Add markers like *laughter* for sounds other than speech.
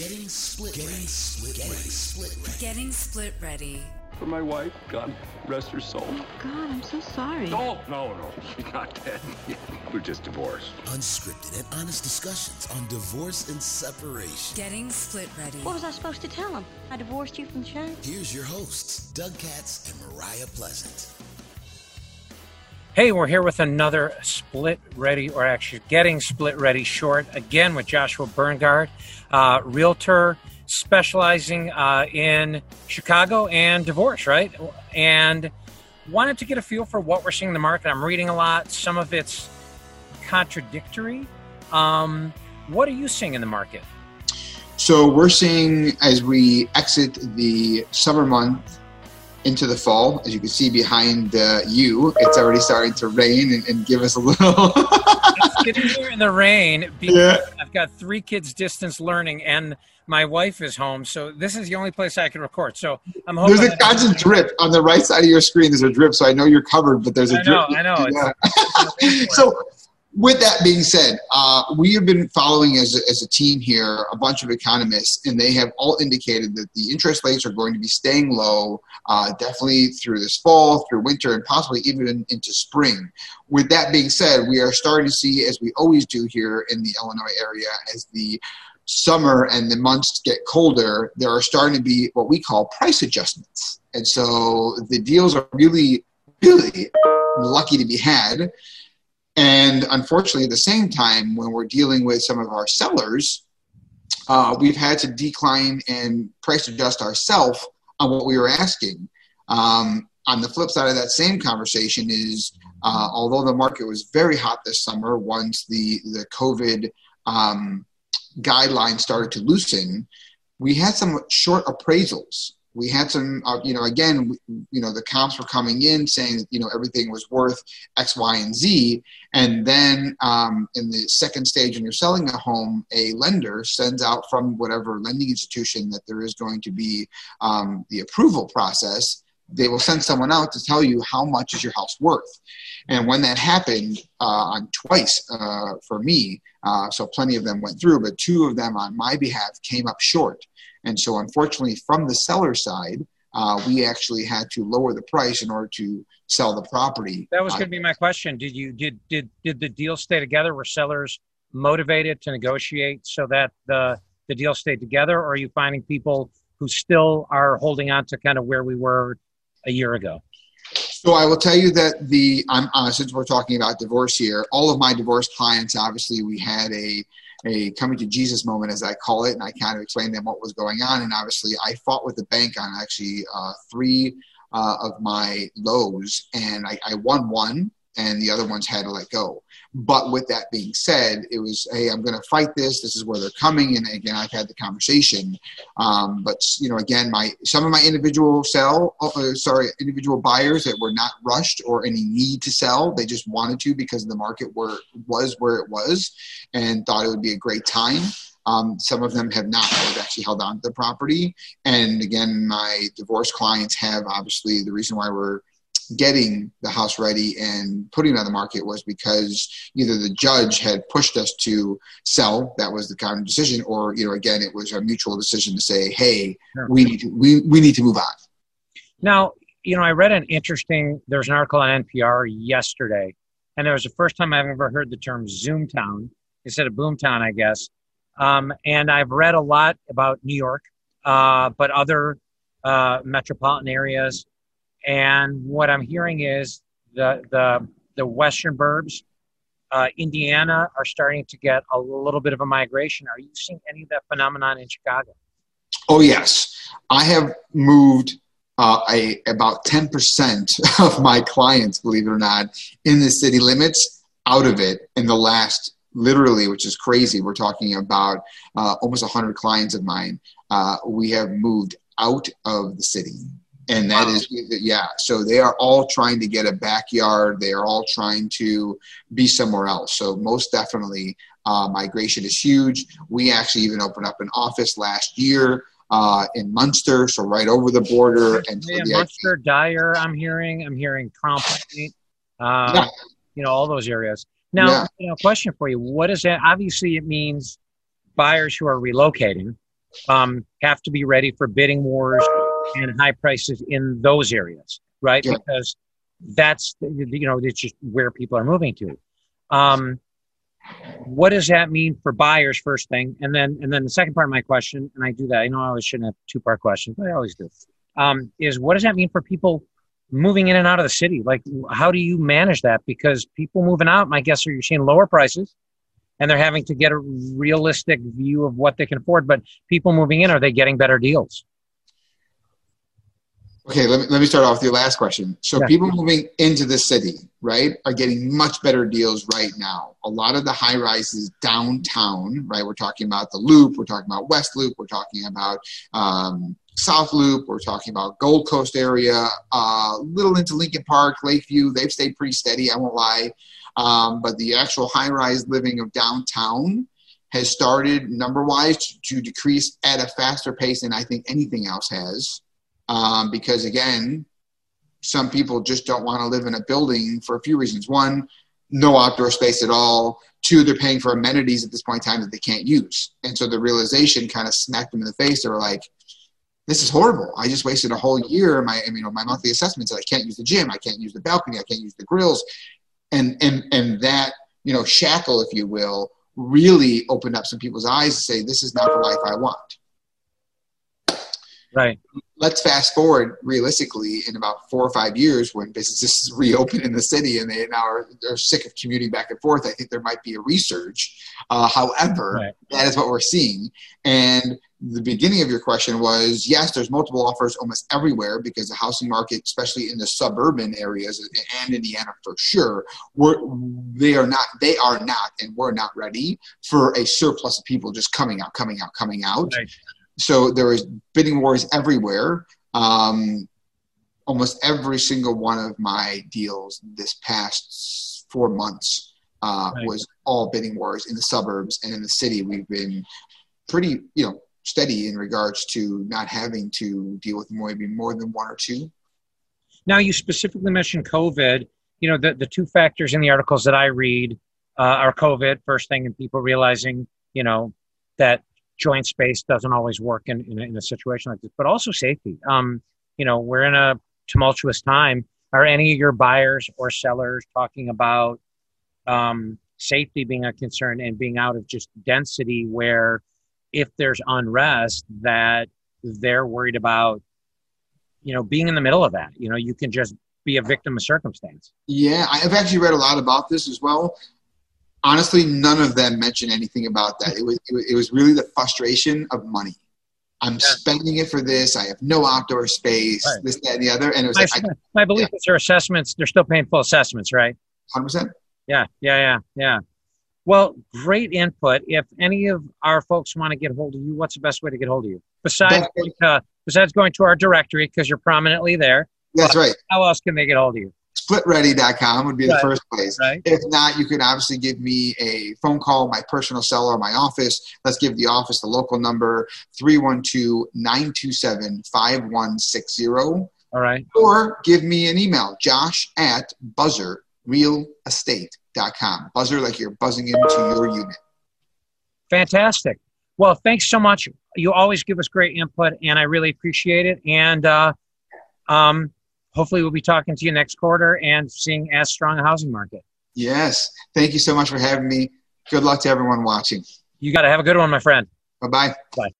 Getting split Getting ready. Split Getting ready. split ready. Getting split ready. For my wife, God rest her soul. Oh, God, I'm so sorry. No, no, no. She's not dead. *laughs* We're just divorced. Unscripted and honest discussions on divorce and separation. Getting split ready. What was I supposed to tell him? I divorced you from Shane? Here's your hosts, Doug Katz and Mariah Pleasant. Hey, we're here with another split ready, or actually getting split ready short again with Joshua Burngard, uh, realtor specializing uh, in Chicago and divorce, right? And wanted to get a feel for what we're seeing in the market. I'm reading a lot, some of it's contradictory. Um, what are you seeing in the market? So we're seeing as we exit the summer month into the fall. As you can see behind uh, you, it's already starting to rain and, and give us a little. *laughs* Sitting here in the rain, because Yeah. I've got three kids distance learning, and my wife is home, so this is the only place I can record. So I'm hoping. there's a constant drip on the right side of your screen. There's a drip, so I know you're covered, but there's a I know, drip. I know. Yeah. It's- *laughs* so with that being said uh, we have been following as a, as a team here a bunch of economists and they have all indicated that the interest rates are going to be staying low uh, definitely through this fall through winter and possibly even in- into spring. With that being said we are starting to see as we always do here in the illinois area as the summer and the months get colder there are starting to be what we call price adjustments. And so the deals are really really lucky to be had and unfortunately, at the same time, when we're dealing with some of our sellers, uh, we've had to decline and price adjust ourselves on what we were asking. Um, on the flip side of that same conversation is, uh, although the market was very hot this summer, once the the COVID um, guidelines started to loosen, we had some short appraisals. We had some, uh, you know, again, we- you know, the comps were coming in saying you know everything was worth X, Y, and Z, and then um, in the second stage, when you're selling a home, a lender sends out from whatever lending institution that there is going to be um, the approval process. They will send someone out to tell you how much is your house worth. And when that happened uh, on twice uh, for me, uh, so plenty of them went through, but two of them on my behalf came up short. And so, unfortunately, from the seller side, uh, we actually had to lower the price in order to sell the property. That was Uh, going to be my question. Did you did did did the deal stay together? Were sellers motivated to negotiate so that the the deal stayed together, or are you finding people who still are holding on to kind of where we were a year ago? So I will tell you that the I'm uh, since we're talking about divorce here, all of my divorce clients, obviously, we had a a coming to Jesus moment, as I call it, and I kind of explained them what was going on. And obviously, I fought with the bank on actually uh, three uh, of my lows, and I, I won one, and the other ones had to let go. But with that being said, it was, hey, I'm going to fight this. This is where they're coming, and again, I've had the conversation. Um, but you know, again, my some of my individual sell, uh, sorry, individual buyers that were not rushed or any need to sell, they just wanted to because the market were was where it was, and thought it would be a great time. Um, some of them have not. They've actually held on to the property. And again, my divorce clients have obviously the reason why we're getting the house ready and putting it on the market was because either the judge had pushed us to sell that was the kind of decision or you know again it was a mutual decision to say hey Sure. we need to we, we need to move on Now, you know, I read an interesting. There's an article on NPR yesterday, and it was the first time I've ever heard the term Zoomtown instead of Boomtown, I guess. Um, and I've read a lot about New York, uh, but other uh, metropolitan areas. And what I'm hearing is the the the western burbs, uh, Indiana, are starting to get a little bit of a migration. Are you seeing any of that phenomenon in Chicago? oh yes i have moved uh, a, about 10% *laughs* of my clients believe it or not in the city limits out of it in the last literally which is crazy we're talking about uh, almost 100 clients of mine uh, we have moved out of the city and that Wow. is yeah so they are all trying to get a backyard they are all trying to be somewhere else so most definitely uh, migration is huge we actually even opened up an office last year uh, in munster so right over the border and Yeah, the- Munster, Dyer, I'm hearing. I'm hearing Point. Uh, Yeah. You know, all those areas. Now, Yeah. you know, question for you. What is that? Obviously, it means buyers who are relocating. um, have to be ready for bidding wars and high prices in those areas, right? Yeah. Because that's you know it's just where people are moving to. Um, what does that mean for buyers? First thing, and then and then the second part of my question, and I do that. I know I always shouldn't have two part questions, but I always do. Um, is what does that mean for people moving in and out of the city? Like, how do you manage that? Because people moving out, my guess are you're seeing lower prices, and they're having to get a realistic view of what they can afford. But people moving in, are they getting better deals? Okay, let me, let me start off with your last question. So Yeah. people moving into the city, right, are getting much better deals right now. A lot of the high rises downtown, right? We're talking about the Loop, we're talking about West Loop, we're talking about um, South Loop, we're talking about Gold Coast area, uh, little into Lincoln Park, Lakeview. They've stayed pretty steady, I won't lie. Um, but the actual high rise living of downtown has started number wise to, to decrease at a faster pace than I think anything else has um, because again, some people just don't want to live in a building for a few reasons. One, no outdoor space at all. Two, they're paying for amenities at this point in time that they can't use, and so the realization kind of smacked them in the face. They were like, "This is horrible. I just wasted a whole year. My, you know, my monthly assessments. I can't use the gym. I can't use the balcony. I can't use the grills, and and and that you know shackle, if you will, really opened up some people's eyes to say, "This is not the life I want." Right. Let's fast forward realistically in about four or five years when businesses *laughs* reopen in the city and they now are they're sick of commuting back and forth. I think there might be a resurge. Uh, however, Right. that is what we're seeing. And the beginning of your question was yes, there's multiple offers almost everywhere because the housing market, especially in the suburban areas and Indiana for sure, we're, they are not they are not and we're not ready for a surplus of people just coming out, coming out, coming out Right. So there was bidding wars everywhere. Um, almost every single one of my deals this past four months uh, Right. was all bidding wars in the suburbs and in the city. We've been pretty, you know, steady in regards to not having to deal with maybe more than one or two. Now, you specifically mentioned COVID. You know, the, the two factors in the articles that I read uh, are COVID, first thing, and people realizing, you know, that joint space doesn't always work in, in, a, in a situation like this, but also safety. Um, you know, we're in a tumultuous time. Are any of your buyers or sellers talking about um, safety being a concern and being out of just density where if there's unrest that they're worried about you know being in the middle of that you know you can just be a victim of circumstance Yeah, I've actually read a lot about this as well. Honestly, none of them mentioned anything about that. It was it was, it was really the frustration of money. I'm spending it for this. I have no outdoor space. Right. This, that, and the other. And it was my, like, I, my belief is their assessments they're still paying full assessments right 100%. yeah yeah yeah yeah well great input if any of our folks want to get hold of you what's the best way to get hold of you besides to, uh, besides going to our directory because you're prominently there That's right. how else can they get hold of you Splitready.com would be the first place. right If not, you could obviously give me a phone call, my personal cell or my office. Let's give the office the local number 312 927 5160. all right Or give me an email, josh at buzzerrealestate.com. Buzzer like you're buzzing into your unit. Fantastic. Well, thanks so much. You always give us great input, and I really appreciate it. And uh, um, hopefully, we'll be talking to you next quarter and seeing as strong a housing market. Yes. Thank you so much for having me. Good luck to everyone watching. You got to have a good one, my friend. Bye bye. Bye.